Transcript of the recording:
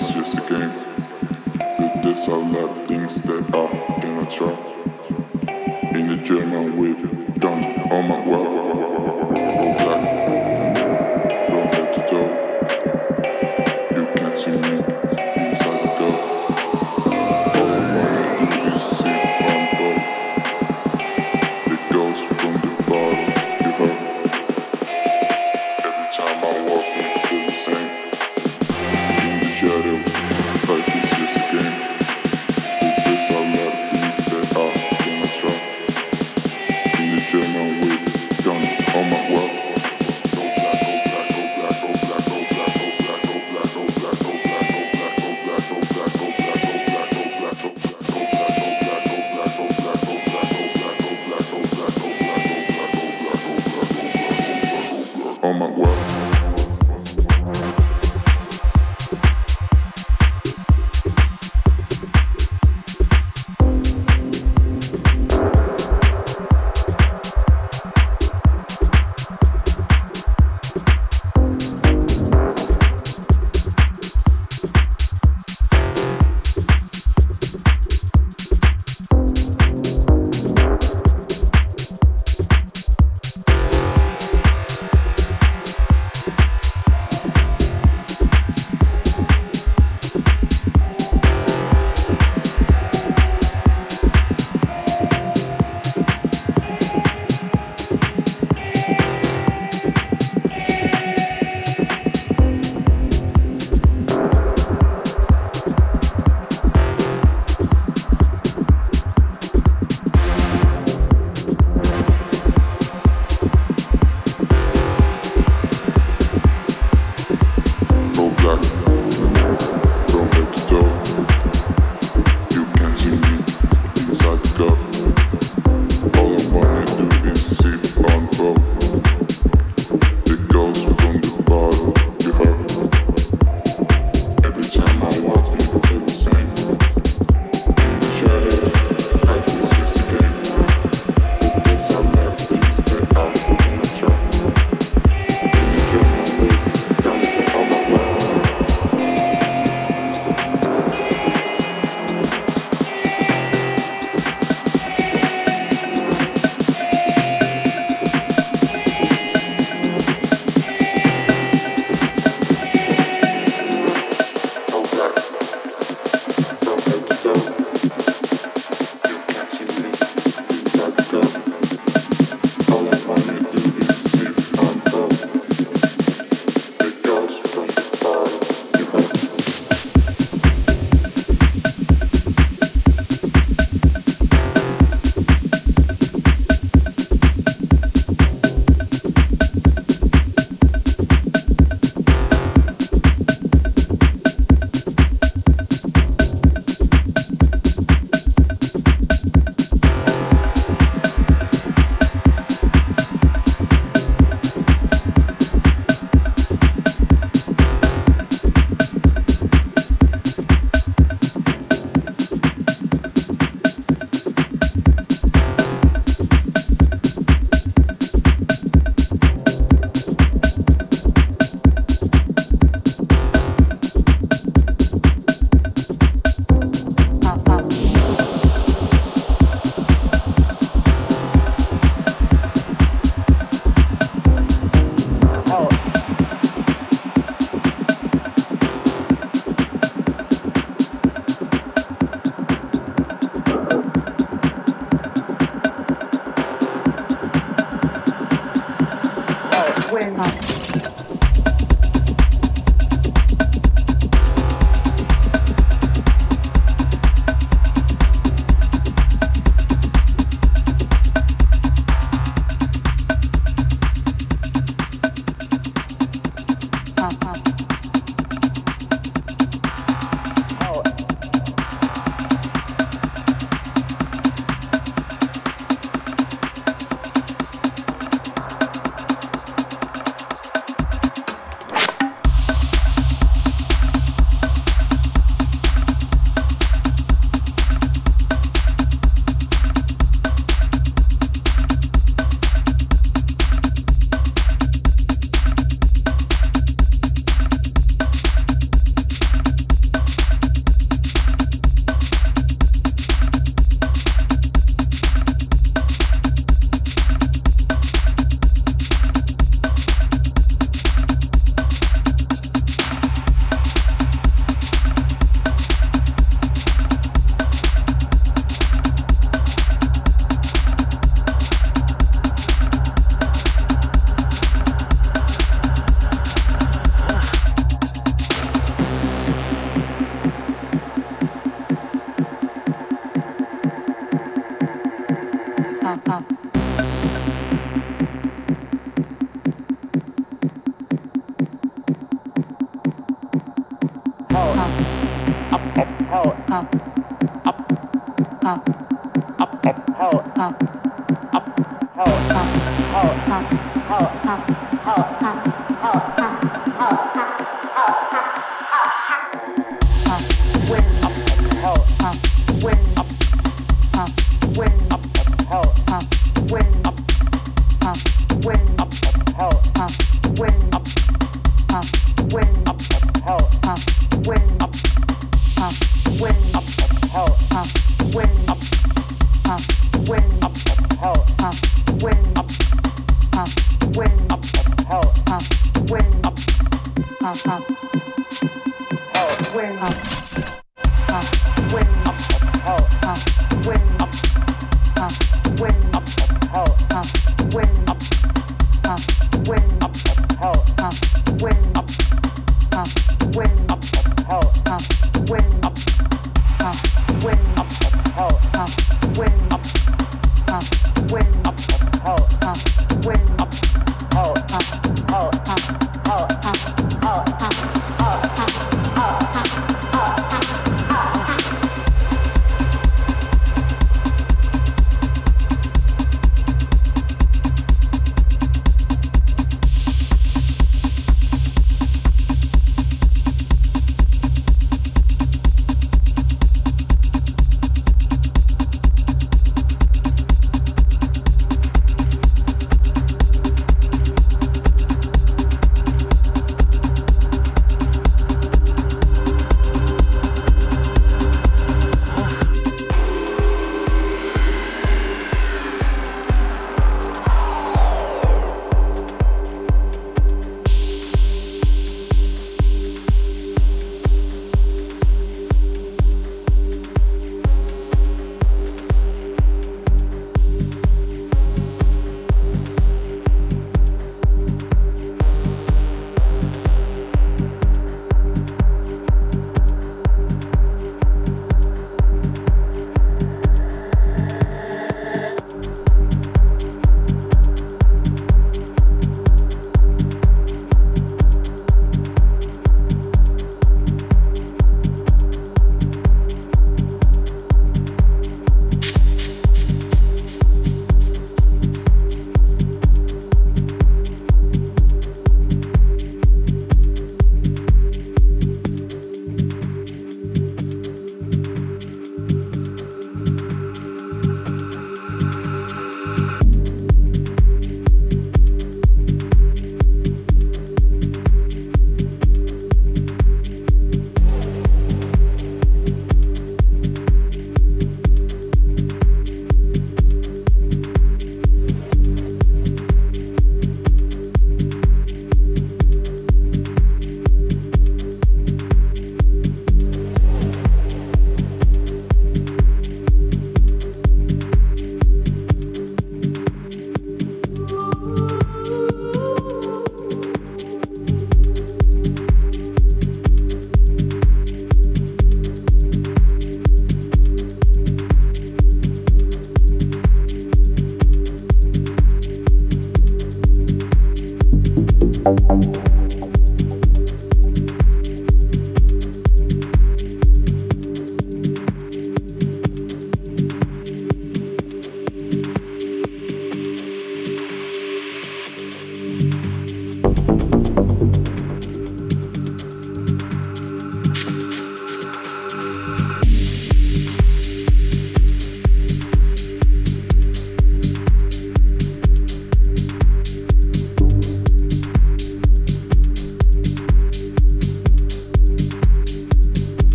it's just a game. But there's a lot of things that I cannot try. In the German whip, down on my wall.